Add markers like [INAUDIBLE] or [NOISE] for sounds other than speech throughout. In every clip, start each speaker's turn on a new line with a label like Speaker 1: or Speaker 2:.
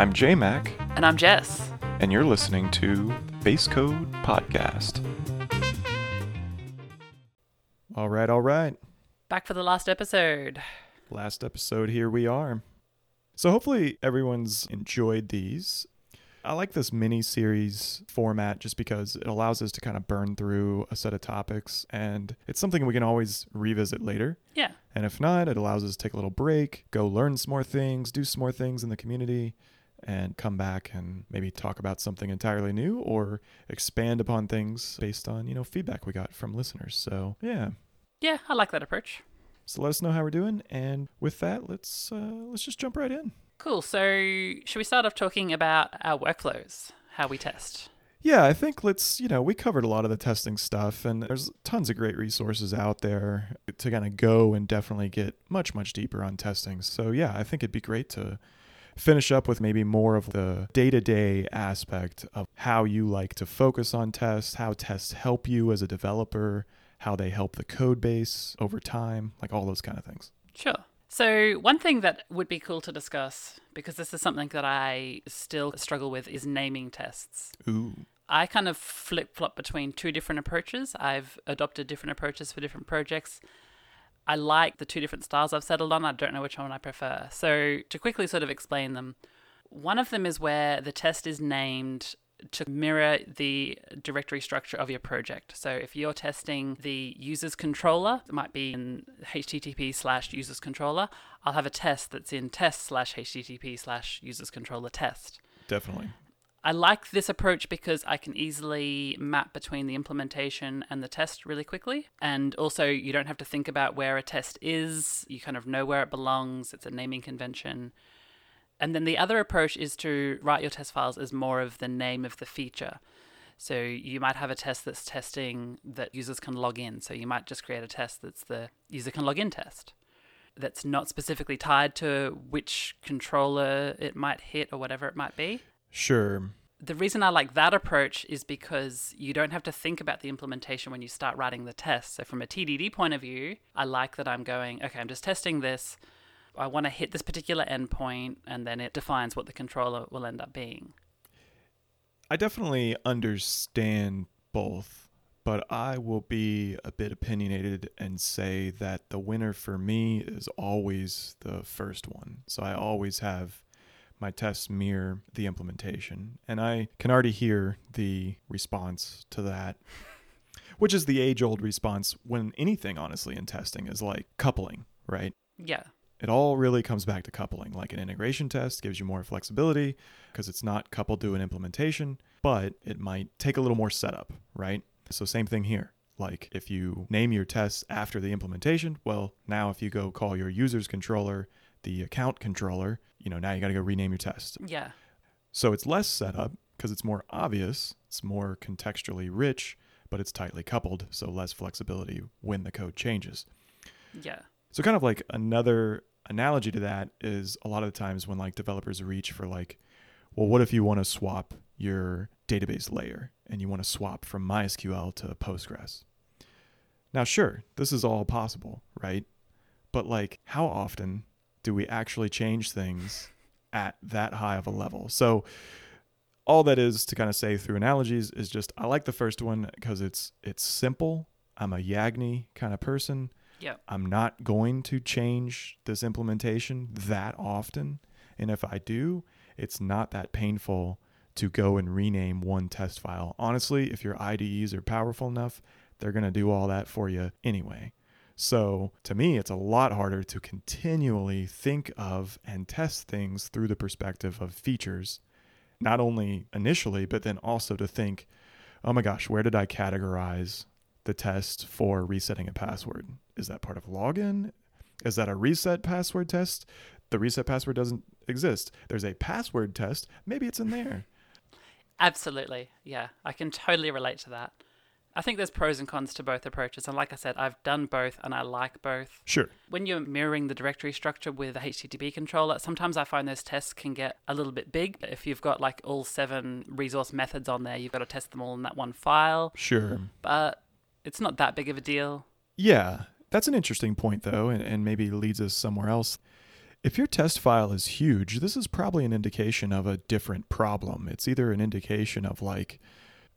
Speaker 1: I'm JMac,
Speaker 2: And I'm Jess.
Speaker 1: and you're listening to Base Code Podcast. All right, all right.
Speaker 2: Back for the last episode.
Speaker 1: Last episode, here we are. So, hopefully, everyone's enjoyed these. I like this mini series format just because it allows us to kind of burn through a set of topics, and it's something we can always revisit later.
Speaker 2: Yeah.
Speaker 1: And if not, it allows us to take a little break, go learn some more things, do some more things in the community, and come back and maybe talk about something entirely new or expand upon things based on, you know, feedback we got from listeners. So, yeah.
Speaker 2: Yeah, I like that approach.
Speaker 1: So let us know how we're doing, and with that, let's uh, let's just jump right in.
Speaker 2: Cool. So, should we start off talking about our workflows, how we test?
Speaker 1: Yeah, I think let's, you know, we covered a lot of the testing stuff, and there's tons of great resources out there to kind of go and definitely get much, much deeper on testing. So, yeah, I think it'd be great to finish up with maybe more of the day to day aspect of how you like to focus on tests, how tests help you as a developer, how they help the code base over time, like all those kind of things.
Speaker 2: Sure. So, one thing that would be cool to discuss, because this is something that I still struggle with, is naming tests.
Speaker 1: Ooh.
Speaker 2: I kind of flip flop between two different approaches. I've adopted different approaches for different projects. I like the two different styles I've settled on. I don't know which one I prefer. So, to quickly sort of explain them, one of them is where the test is named to mirror the directory structure of your project. So if you're testing the users controller, it might be in http slash users controller, I'll have a test that's in test slash http slash users controller test.
Speaker 1: Definitely.
Speaker 2: I like this approach because I can easily map between the implementation and the test really quickly. And also, you don't have to think about where a test is. You kind of know where it belongs. It's a naming convention. And then the other approach is to write your test files as more of the name of the feature. So you might have a test that's testing that users can log in. So you might just create a test that's the user can log in test that's not specifically tied to which controller it might hit or whatever it might be.
Speaker 1: Sure.
Speaker 2: The reason I like that approach is because you don't have to think about the implementation when you start writing the test. So, from a TDD point of view, I like that I'm going, okay, I'm just testing this. I want to hit this particular endpoint, and then it defines what the controller will end up being.
Speaker 1: I definitely understand both, but I will be a bit opinionated and say that the winner for me is always the first one. So I always have my tests mirror the implementation, and I can already hear the response to that. [LAUGHS] Which is the age old response when anything, honestly, in testing is like coupling, right?
Speaker 2: Yeah.
Speaker 1: It all really comes back to coupling. Like an integration test gives you more flexibility because it's not coupled to an implementation, but it might take a little more setup, right? So, same thing here. Like if you name your tests after the implementation, well, now if you go call your user's controller the account controller, you know, now you got to go rename your test.
Speaker 2: Yeah.
Speaker 1: So it's less setup because it's more obvious, it's more contextually rich, but it's tightly coupled, so less flexibility when the code changes.
Speaker 2: Yeah.
Speaker 1: So kind of like another analogy to that is a lot of the times when like developers reach for like, well, what if you want to swap your database layer and you want to swap from MySQL to Postgres? Now, sure, this is all possible, right? But like, how often do we actually change things at that high of a level? So all that is to kind of say through analogies is just I like the first one because it's it's simple. I'm a Yagni kind of person.
Speaker 2: Yeah.
Speaker 1: I'm not going to change this implementation that often. And if I do, it's not that painful to go and rename one test file. Honestly, if your IDEs are powerful enough, they're going to do all that for you anyway. So to me, it's a lot harder to continually think of and test things through the perspective of features, not only initially, but then also to think, oh my gosh, where did I categorize the test for resetting a password? Is that part of login? Is that a reset password test? The reset password doesn't exist. There's a password test. Maybe it's in there. [LAUGHS]
Speaker 2: Absolutely. Yeah. I can totally relate to that. I think there's pros and cons to both approaches. And like I said, I've done both and I like both.
Speaker 1: Sure.
Speaker 2: When you're mirroring the directory structure with a HTTP controller, sometimes I find those tests can get a little bit big. If you've got like all seven resource methods on there, you've got to test them all in that one file.
Speaker 1: Sure.
Speaker 2: But it's not that big of a deal.
Speaker 1: Yeah. That's an interesting point, though, and, and maybe leads us somewhere else. If your test file is huge, this is probably an indication of a different problem. It's either an indication of like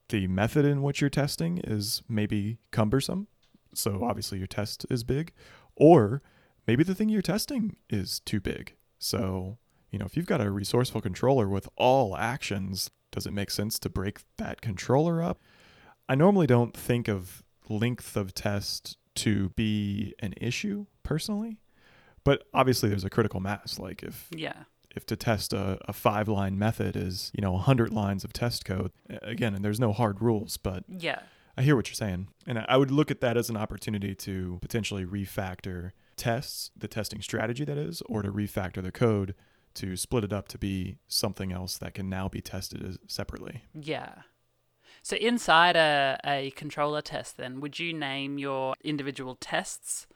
Speaker 1: the method in which you're testing is maybe cumbersome. So obviously your test is big, or maybe the thing you're testing is too big. So, you know, if you've got a resourceful controller with all actions, does it make sense to break that controller up? I normally don't think of length of test to be an issue personally, but obviously there's a critical mass. Like if
Speaker 2: Yeah.
Speaker 1: If to test a, a five line method is you know 100 lines of test code again and there's no hard rules but
Speaker 2: Yeah.
Speaker 1: i hear what you're saying and I- would look at that as an opportunity to potentially refactor tests the testing strategy that is or to refactor the code to split it up to be something else that can now be tested as separately
Speaker 2: Yeah. So inside a, a controller test, then, would you name your individual tests?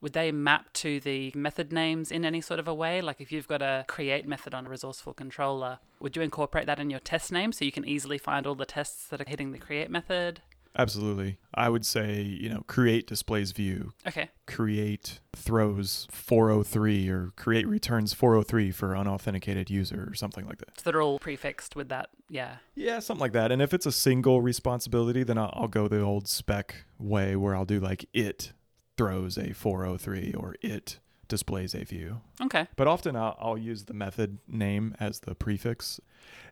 Speaker 2: Would they map to the method names in any sort of a way? Like if you've got a create method on a resourceful controller, would you incorporate that in your test name so you can easily find all the tests that are hitting the create method?
Speaker 1: absolutely i would say you know create displays view
Speaker 2: Okay.
Speaker 1: create throws 403 or create returns 403 for unauthenticated user or something like that
Speaker 2: So they're all prefixed with that. Yeah.
Speaker 1: Yeah, something like that. And if it's a single responsibility, then I'll, I'll go the old spec way where I'll do like it throws a 403 or it displays a view.
Speaker 2: Okay.
Speaker 1: But often I'll, I'll use the method name as the prefix.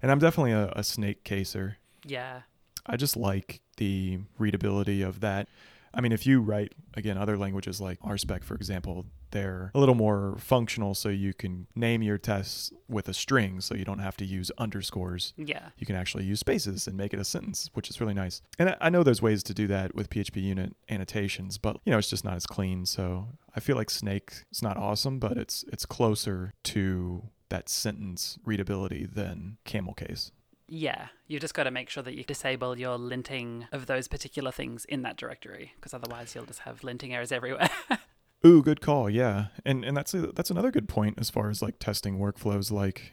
Speaker 1: And I'm definitely a, a snake caser.
Speaker 2: Yeah.
Speaker 1: I just like the readability of that. I mean, if you write, again, other languages like RSpec, for example, they're a little more functional so you can name your tests with a string so you don't have to use underscores
Speaker 2: Yeah.
Speaker 1: you can actually use spaces and make it a sentence, which is really nice. And I- know there's ways to do that with PHPUnit annotations, but you know it's just not as clean. So I feel like Snake is not awesome, but it's it's closer to that sentence readability than Camel Case.
Speaker 2: Yeah, you've just got to make sure that you disable your linting of those particular things in that directory, because otherwise you'll just have linting errors everywhere. [LAUGHS]
Speaker 1: Ooh, good call. Yeah, and and that's a, that's another good point as far as like testing workflows. Like,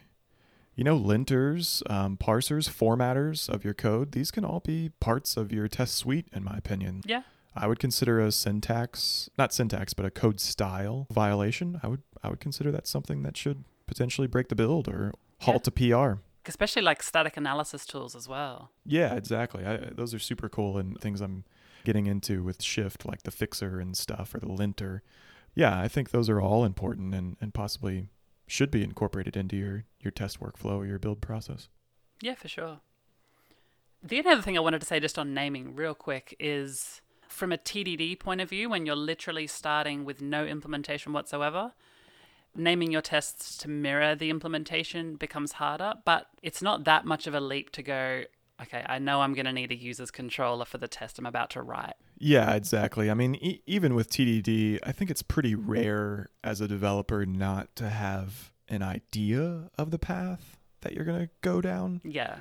Speaker 1: you know, linters, um, parsers, formatters of your code. These can all be parts of your test suite, in my opinion.
Speaker 2: yeah,
Speaker 1: I would consider a syntax, not syntax, but a code style violation. I would I would consider that something that should potentially break the build or halt a PR.
Speaker 2: especially like static analysis tools as well.
Speaker 1: Yeah, exactly. I, those are super cool and things I'm getting into with Shift, like the fixer and stuff or the linter. Yeah, I think those are all important and, and possibly should be incorporated into your, your test workflow or your build process.
Speaker 2: Yeah, for sure. The other thing I wanted to say just on naming, real quick, is from a TDD point of view, when you're literally starting with no implementation whatsoever, naming your tests to mirror the implementation becomes harder, but it's not that much of a leap to go, okay, I know I'm going to need a user's controller for the test I'm about to write.
Speaker 1: Yeah, exactly. I mean, e- even with TDD, I think it's pretty rare as a developer not to have an idea of the path that you're going to go down.
Speaker 2: Yeah.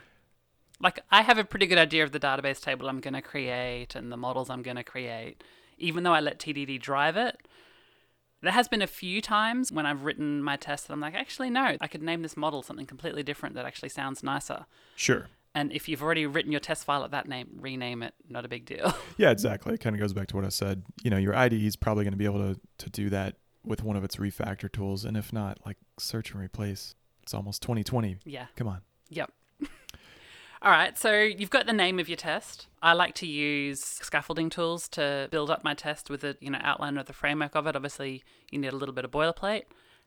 Speaker 2: Like, I have a pretty good idea of the database table I'm going to create and the models I'm going to create, even though I let TDD drive it. There has been a few times when I've written my test that I'm like, actually, no, I could name this model something completely different that actually sounds nicer.
Speaker 1: Sure.
Speaker 2: And if you've already written your test file at that name, rename it. Not a big deal. [LAUGHS]
Speaker 1: Yeah, exactly. It kind of goes back to what I said. You know, your IDE is probably going to be able to, to do that with one of its refactor tools. And if not, like search and replace. It's almost 2020.
Speaker 2: yeah.
Speaker 1: Come on.
Speaker 2: Yep. [LAUGHS] All right, so you've got the name of your test. I like to use scaffolding tools to build up my test with a you know outline of the framework of it. Obviously, you need a little bit of boilerplate.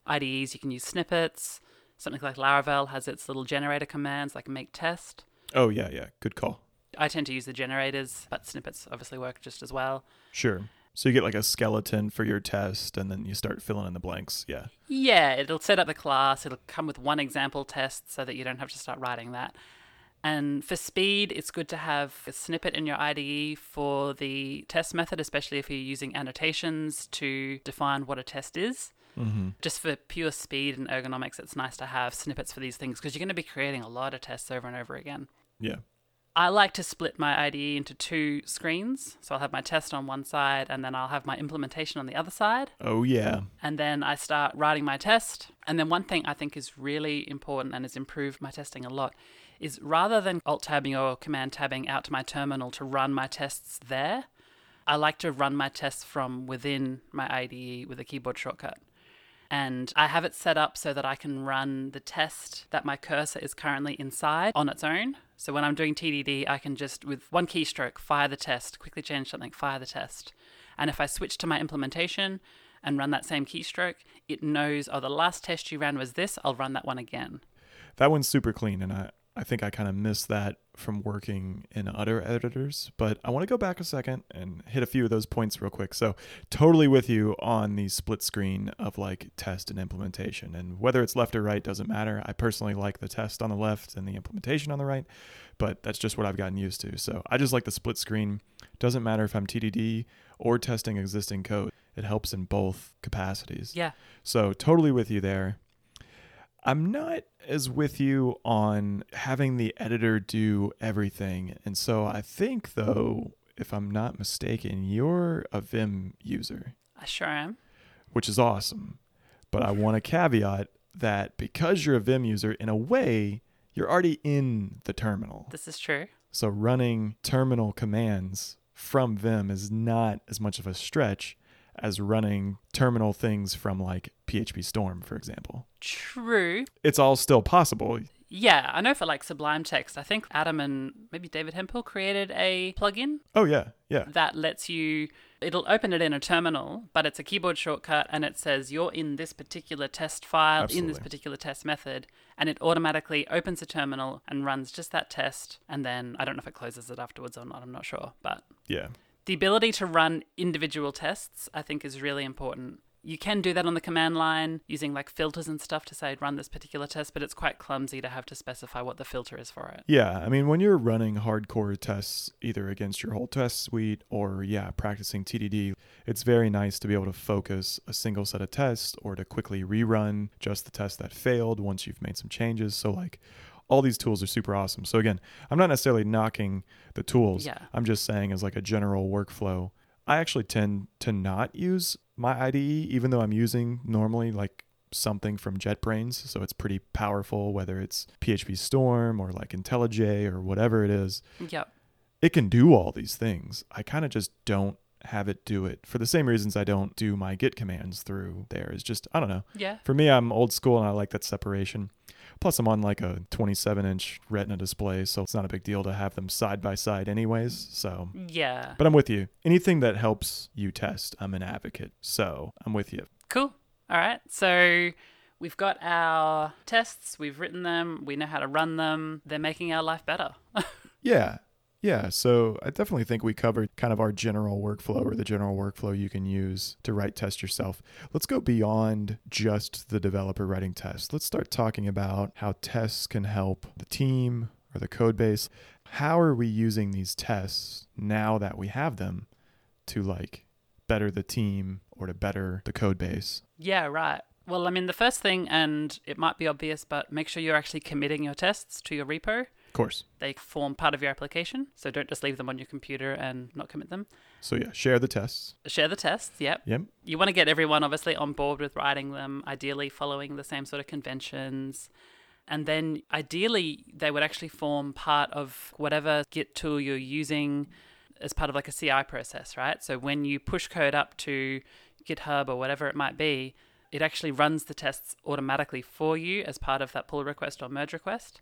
Speaker 2: IDEs you can use snippets. Something like Laravel has its little generator commands like make test.
Speaker 1: Oh, yeah, yeah. Good call.
Speaker 2: I tend to use the generators, but snippets obviously work just as well.
Speaker 1: Sure. So you get like a skeleton for your test and then you start filling in the blanks. Yeah.
Speaker 2: Yeah, it'll set up the class. It'll come with one example test so that you don't have to start writing that. And for speed, it's good to have a snippet in your IDE for the test method, especially if you're using annotations to define what a test is.
Speaker 1: Mm-hmm.
Speaker 2: Just for pure speed and ergonomics, it's nice to have snippets for these things because you're going to be creating a lot of tests over and over again.
Speaker 1: Yeah.
Speaker 2: I like to split my IDE into two screens. So I'll have my test on one side and then I'll have my implementation on the other side
Speaker 1: Oh, yeah.
Speaker 2: and then I start writing my test. And then one thing I think is really important and has improved my testing a lot is rather than alt tabbing or command tabbing out to my terminal to run my tests there, I like to run my tests from within my IDE with a keyboard shortcut. And I have it set up so that I can run the test that my cursor is currently inside on its own. So when I'm doing TDD, I can just, with one keystroke, fire the test, quickly change something, fire the test. And if I switch to my implementation and run that same keystroke, it knows, oh, the last test you ran was this, I'll run that one again.
Speaker 1: That one's super clean, and I, I think I kind of missed that from working in other editors, but I want to go back a second and hit a few of those points real quick. So, totally with you on the split screen of like test and implementation. And whether it's left or right doesn't matter. I personally like the test on the left and the implementation on the right, but that's just what I've gotten used to. So, I just like the split screen. Doesn't matter if I'm TDD or testing existing code, it helps in both capacities.
Speaker 2: Yeah.
Speaker 1: So, totally with you there. I'm not as with you on having the editor do everything. And so I think, though, if I'm not mistaken, you're a Vim user,
Speaker 2: I sure am.
Speaker 1: which is awesome. But I want to caveat that because you're a Vim user, in a way, you're already in the terminal.
Speaker 2: This is true.
Speaker 1: So running terminal commands from Vim is not as much of a stretch as running terminal things from like PhpStorm, for example.
Speaker 2: True.
Speaker 1: It's all still possible.
Speaker 2: Yeah, I know for like Sublime Text, I think Adam and maybe David Hemphill created a plugin
Speaker 1: Oh yeah, yeah.
Speaker 2: that lets you it'll open it in a terminal, but it's a keyboard shortcut and it says you're in this particular test file in this particular test method and it automatically opens a terminal and runs just that test and then I don't know if it closes it afterwards or not, I'm not sure, but
Speaker 1: Yeah.
Speaker 2: The ability to run individual tests i think is really important you can do that on the command line using like filters and stuff to say run this particular test but it's quite clumsy to have to specify what the filter is for it
Speaker 1: Yeah, I mean, when you're running hardcore tests, either against your whole test suite or, yeah, practicing TDD, it's very nice to be able to focus a single set of tests or to quickly rerun just the test that failed once you've made some changes. So, like, all these tools are super awesome. So, again, I'm not necessarily knocking the tools.
Speaker 2: Yeah.
Speaker 1: I'm just saying, as like a general workflow, I actually tend to not use my IDE, even though I'm using normally like something from JetBrains. So it's pretty powerful, whether it's PhpStorm or like IntelliJ or whatever it is.
Speaker 2: yep
Speaker 1: It can do all these things. I kind of just don't have it do it for the same reasons I don't do my Git commands through there. It's just, I don't know.
Speaker 2: yeah
Speaker 1: For me, I'm old school and I like that separation. Plus, I'm on like a 27 inch Retina display, so it's not a big deal to have them side by side, anyways. So,
Speaker 2: yeah
Speaker 1: but I'm with you. Anything that helps you test, I'm an advocate. So, I'm with you.
Speaker 2: cool all right so we've got our tests we've written them we know how to run them they're making our life better [LAUGHS]
Speaker 1: Yeah. Yeah. So, I definitely think we covered kind of our general workflow or the general workflow you can use to write tests yourself. Let's go beyond just the developer writing tests. Let's start talking about how tests can help the team or the code base. How are we using these tests now that we have them to like better the team or to better the code base?
Speaker 2: Yeah, right. Well, I mean, the first thing, and it might be obvious, but make sure you're actually committing your tests to your repo.
Speaker 1: Of course.
Speaker 2: They form part of your application, so don't just leave them on your computer and not commit them.
Speaker 1: So, yeah, share the tests.
Speaker 2: Share the tests, yep.
Speaker 1: Yep.
Speaker 2: You want to get everyone obviously on board with writing them, ideally following the same sort of conventions. And then ideally, they would actually form part of whatever Git tool you're using as part of like a CI process, right? So when you push code up to GitHub or whatever it might be, it actually runs the tests automatically for you as part of that pull request or merge request.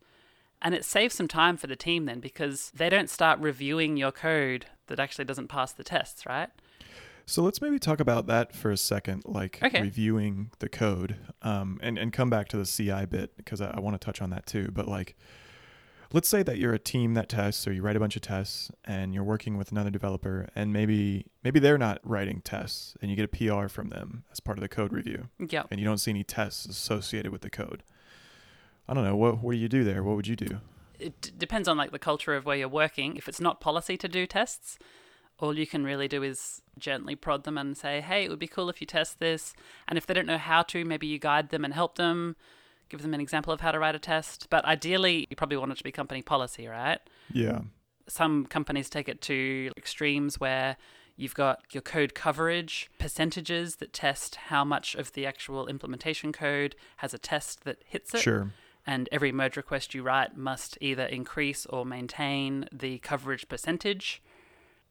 Speaker 2: And it saves some time for the team then because they don't start reviewing your code that actually doesn't pass the tests, right?
Speaker 1: So let's maybe talk about that for a second, like
Speaker 2: Okay.
Speaker 1: reviewing the code, um, and and come back to the CI bit because I, I want to touch on that too. But like, let's say that you're a team that tests, or you write a bunch of tests, and you're working with another developer, and maybe maybe they're not writing tests, and you get a PR from them as part of the code review,
Speaker 2: Yep.
Speaker 1: and you don't see any tests associated with the code. I don't know what what do you do there? What would you do?
Speaker 2: it d- depends on like the culture of where you're working. If it's not policy to do tests, all you can really do is gently prod them and say, "Hey, it would be cool if you test this." And if they don't know how to, maybe you guide them and help them, give them an example of how to write a test. But ideally, you probably want it to be company policy, right?
Speaker 1: Yeah,
Speaker 2: Some companies take it to extremes where you've got your code coverage percentages that test how much of the actual implementation code has a test that hits it
Speaker 1: sure.
Speaker 2: And every merge request you write must either increase or maintain the coverage percentage.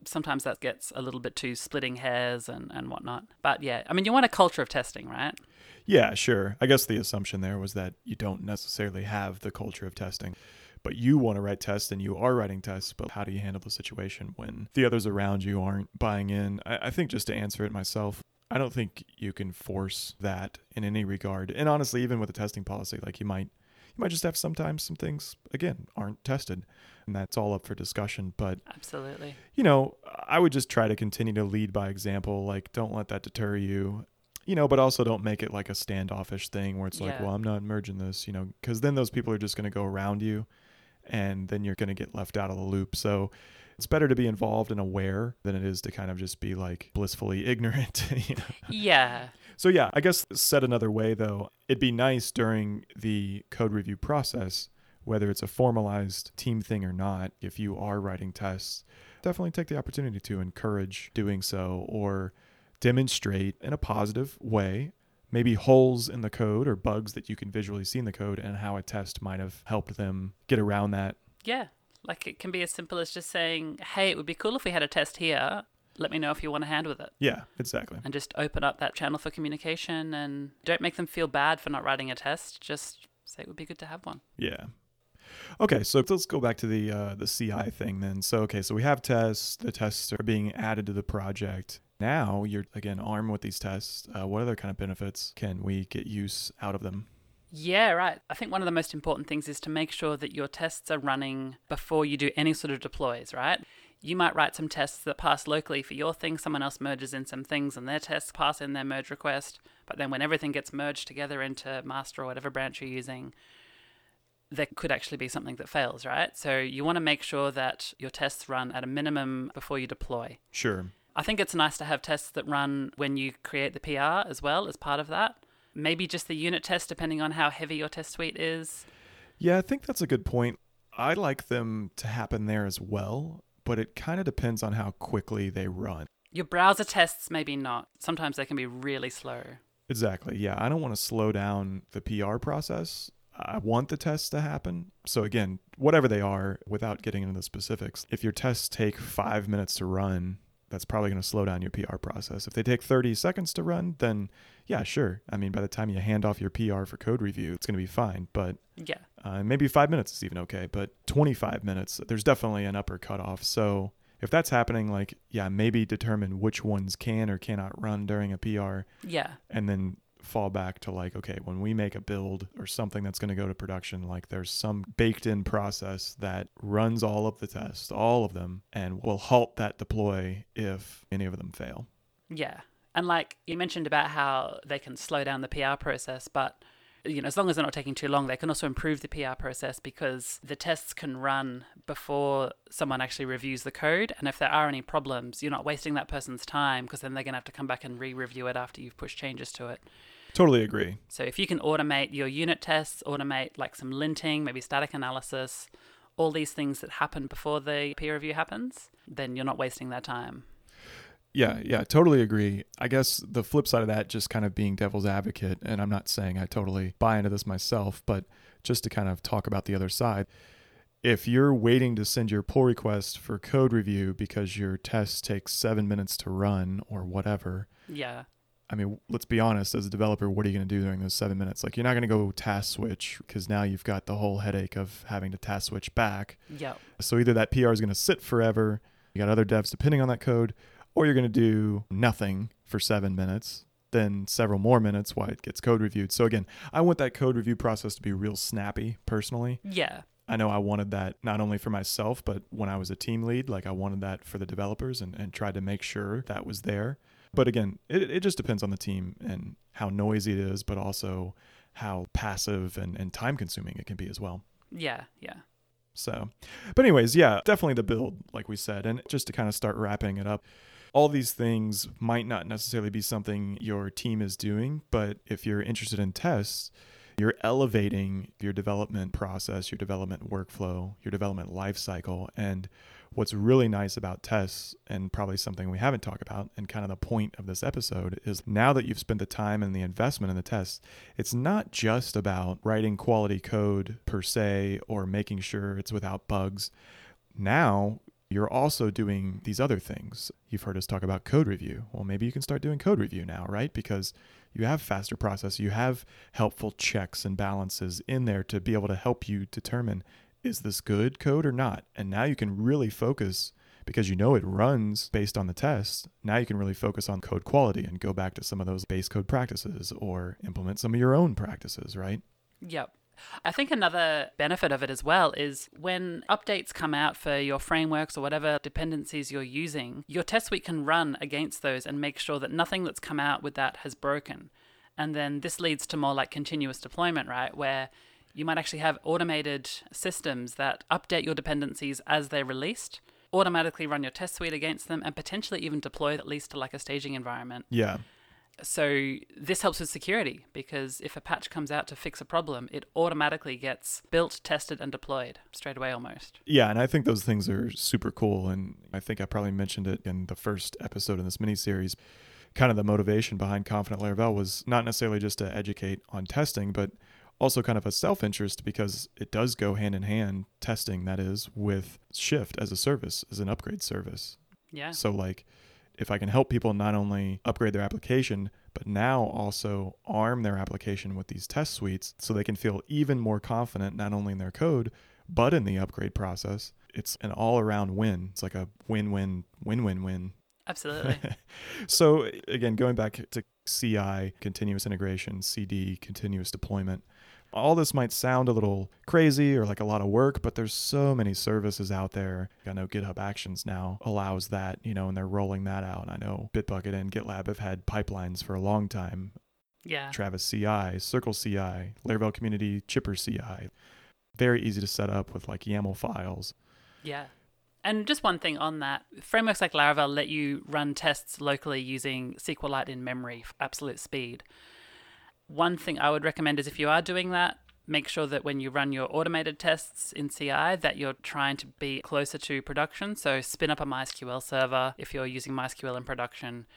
Speaker 2: sometimes that gets a little bit too splitting hairs and, and whatnot. But yeah, I mean, you want a culture of testing, right?
Speaker 1: Yeah, sure. I guess the assumption there was that you don't necessarily have the culture of testing, but you want to write tests and you are writing tests. But how do you handle the situation when the others around you aren't buying in? I, I think just to answer it myself, I don't think you can force that in any regard. And honestly, even with a testing policy, like you might you might just have sometimes some things again aren't tested and that's all up for discussion but
Speaker 2: absolutely.
Speaker 1: you know i would just try to continue to lead by example like don't let that deter you you know but also don't make it like a standoffish thing where it's like well i'm not merging this you know because then those people are just going to go around you and then you're going to get left out of the loop. So it's better to be involved and aware than it is to kind of just be like blissfully [LAUGHS] ignorant you know?
Speaker 2: yeah
Speaker 1: So yeah, I guess said another way though, it'd be nice during the code review process, whether it's a formalized team thing or not, if you are writing tests, definitely take the opportunity to encourage doing so or demonstrate in a positive way maybe holes in the code or bugs that you can visually see in the code and how a test might have helped them get around that.
Speaker 2: yeah like it can be as simple as just saying hey it would be cool if we had a test here let me know if you want a hand with it
Speaker 1: Yeah, exactly.
Speaker 2: and just open up that channel for communication and don't make them feel bad for not writing a test just say it would be good to have one
Speaker 1: Yeah. Okay, so let's go back to the uh, the CI thing then. So okay, so we have tests. The tests are being added to the project. Now you're again armed with these tests. Uh, what other kind of benefits can we get use out of them?
Speaker 2: Yeah, right. I think one of the most important things is to make sure that your tests are running before you do any sort of deploys, right? You might write some tests that pass locally for your thing, someone else merges in some things and their tests pass in their merge request. But then when everything gets merged together into master or whatever branch you're using, there could actually be something that fails, right? So you want to make sure that your tests run at a minimum before you deploy.
Speaker 1: Sure.
Speaker 2: I think it's nice to have tests that run when you create the PR as well as part of that. Maybe just the unit test, depending on how heavy your test suite is.
Speaker 1: Yeah, I think that's a good point. I like them to happen there as well, but it kind of depends on how quickly they run.
Speaker 2: Your browser tests, maybe not. Sometimes they can be really slow.
Speaker 1: Exactly. Yeah, I don't want to slow down the PR process. I want the tests to happen. So again, whatever they are, without getting into the specifics, if your tests take five minutes to run, that's probably going to slow down your PR process. If they take 30 seconds to run, then yeah, sure. I mean, by the time you hand off your PR for code review, it's going to be fine. But
Speaker 2: Yeah.
Speaker 1: Uh, maybe five minutes is even okay. But 25 minutes, there's definitely an upper cutoff. So if that's happening, like, yeah, maybe determine which ones can or cannot run during a PR
Speaker 2: Yeah.
Speaker 1: and then fall back to like okay when we make a build or something that's going to go to production like there's some baked in process that runs all of the tests all of them and will halt that deploy if any of them fail
Speaker 2: Yeah. And like you mentioned about how they can slow down the PR process, but you know, as long as they're not taking too long, they can also improve the PR process because the tests can run before someone actually reviews the code. And if there are any problems, you're not wasting that person's time because then they're going to have to come back and re review it after you've pushed changes to it.
Speaker 1: totally agree
Speaker 2: So if you can automate your unit tests, automate like some linting, maybe static analysis, all these things that happen before the peer review happens, then you're not wasting their time.
Speaker 1: Yeah yeah totally agree i guess the flip side of that just kind of being devil's advocate and i'm not saying i totally buy into this myself but just to kind of talk about the other side if you're waiting to send your pull request for code review because your test takes seven minutes to run or whatever
Speaker 2: Yeah.
Speaker 1: I mean, let's be honest, as a developer, what are you going to do during those seven minutes? Like, you're not going to go task switch because now you've got the whole headache of having to task switch back.
Speaker 2: Yep.
Speaker 1: So either that PR is going to sit forever, you got other devs depending on that code, or you're going to do nothing for seven minutes, then several more minutes while it gets code reviewed. So again, I want that code review process to be real snappy personally.
Speaker 2: Yeah.
Speaker 1: I know I wanted that not only for myself, but when I was a team lead, like I wanted that for the developers and, and tried to make sure that was there. But again, it, it just depends on the team and how noisy it is, but also how passive and, and time consuming it can be as well.
Speaker 2: Yeah. Yeah.
Speaker 1: So, but anyways, yeah, definitely the build, like we said. And just to kind of start wrapping it up, all these things might not necessarily be something your team is doing, but if you're interested in tests, you're elevating your development process, your development workflow, your development lifecycle. And what's really nice about tests, and probably something we haven't talked about, and kind of the point of this episode, is now that you've spent the time and the investment in the tests, it's not just about writing quality code per se or making sure it's without bugs. Now you're also doing these other things. You've heard us talk about code review. Well, maybe you can start doing code review now, right? Because you have faster process, you have helpful checks and balances in there to be able to help you determine is this good code or not? And now you can really focus because you know it runs based on the test. Now you can really focus on code quality and go back to some of those base code practices or implement some of your own practices, right?
Speaker 2: Yep. I think another benefit of it as well is when updates come out for your frameworks or whatever dependencies you're using, your test suite can run against those and make sure that nothing that's come out with that has broken. And then this leads to more like continuous deployment, right? Where you might actually have automated systems that update your dependencies as they're released, automatically run your test suite against them, and potentially even deploy at least to like a staging environment.
Speaker 1: Yeah.
Speaker 2: So this helps with security because if a patch comes out to fix a problem, it automatically gets built, tested, and deployed straight away almost.
Speaker 1: Yeah, and I think those things are super cool. And I think I probably mentioned it in the first episode in this mini series. Kind of the motivation behind Confident Laravel was not necessarily just to educate on testing, but also kind of a self interest because it does go hand in hand, testing that is, with Shift as a service, as an upgrade service.
Speaker 2: Yeah.
Speaker 1: So, like, if I can help people not only upgrade their application, but now also arm their application with these test suites so they can feel even more confident not only in their code, but in the upgrade process, it's an all around win. It's like a win win, win win win.
Speaker 2: Absolutely. [LAUGHS]
Speaker 1: so, again, going back to CI, continuous integration, CD, continuous deployment, all this might sound a little crazy or like a lot of work, but there's so many services out there. I know GitHub Actions now allows that, you know, and they're rolling that out. I know Bitbucket and GitLab have had pipelines for a long time.
Speaker 2: Yeah.
Speaker 1: Travis CI, Circle CI, Laravel Community, Chipper CI. Very easy to set up with like YAML files.
Speaker 2: Yeah. And just one thing on that frameworks like Laravel let you run tests locally using SQLite in memory for absolute speed. One thing I would recommend is if you are doing that, make sure that when you run your automated tests in CI that you're trying to be closer to production. So spin up a MySQL server if you're using MySQL in production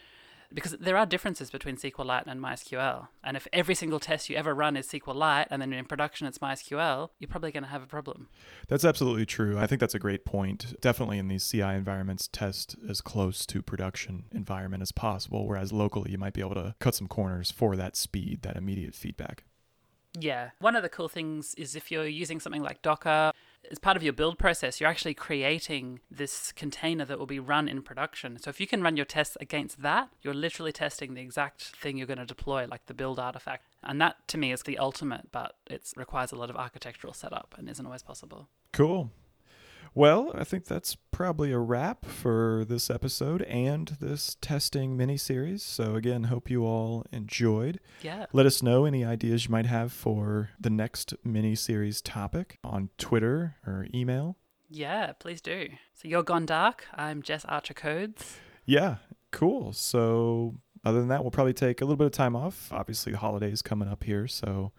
Speaker 2: because there are differences between SQLite and MySQL. And if every single test you ever run is SQLite and then in production it's MySQL, you're probably going to have a problem.
Speaker 1: That's absolutely true. I think that's a great point. Definitely in these CI environments, test as close to production environment as possible, whereas locally you might be able to cut some corners for that speed, that immediate feedback.
Speaker 2: Yeah. One of the cool things is if you're using something like Docker, as part of your build process, you're actually creating this container that will be run in production. So if you can run your tests against that, you're literally testing the exact thing you're going to deploy, like the build artifact. And that to me is the ultimate, but it requires a lot of architectural setup and isn't always possible.
Speaker 1: Cool. Well, I think that's probably a wrap for this episode and this testing mini series. So, again, hope you all enjoyed.
Speaker 2: Yeah.
Speaker 1: Let us know any ideas you might have for the next mini series topic on Twitter or email.
Speaker 2: Yeah, please do. So, you're Gone Dark. I'm Jess Archer Codes.
Speaker 1: Yeah, cool. So, other than that, we'll probably take a little bit of time off. Obviously, the holidays coming up here, so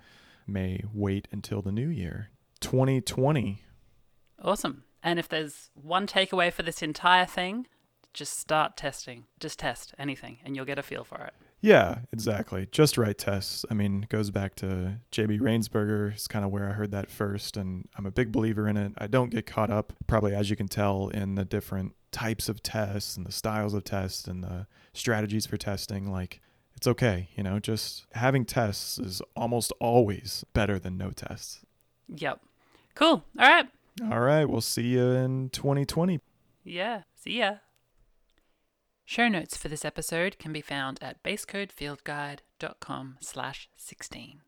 Speaker 1: may wait until the new year. 2020.
Speaker 2: Awesome. And if there's one takeaway for this entire thing, just start testing. Just test anything and you'll get a feel for it.
Speaker 1: Yeah, exactly. Just write tests. I mean, it goes back to JB Rainsberger. It's kind of where I heard that first, and I'm a big believer in it. I don't get caught up, probably as you can tell, in the different types of tests and the styles of tests and the strategies for testing. Like, it's okay, you know, just having tests is almost always better than no tests.
Speaker 2: Yep. Cool. All right.
Speaker 1: All right, we'll see you in 2020.
Speaker 2: Yeah, see ya. Show notes for this episode can be found at basecodefieldguide.com slash 16.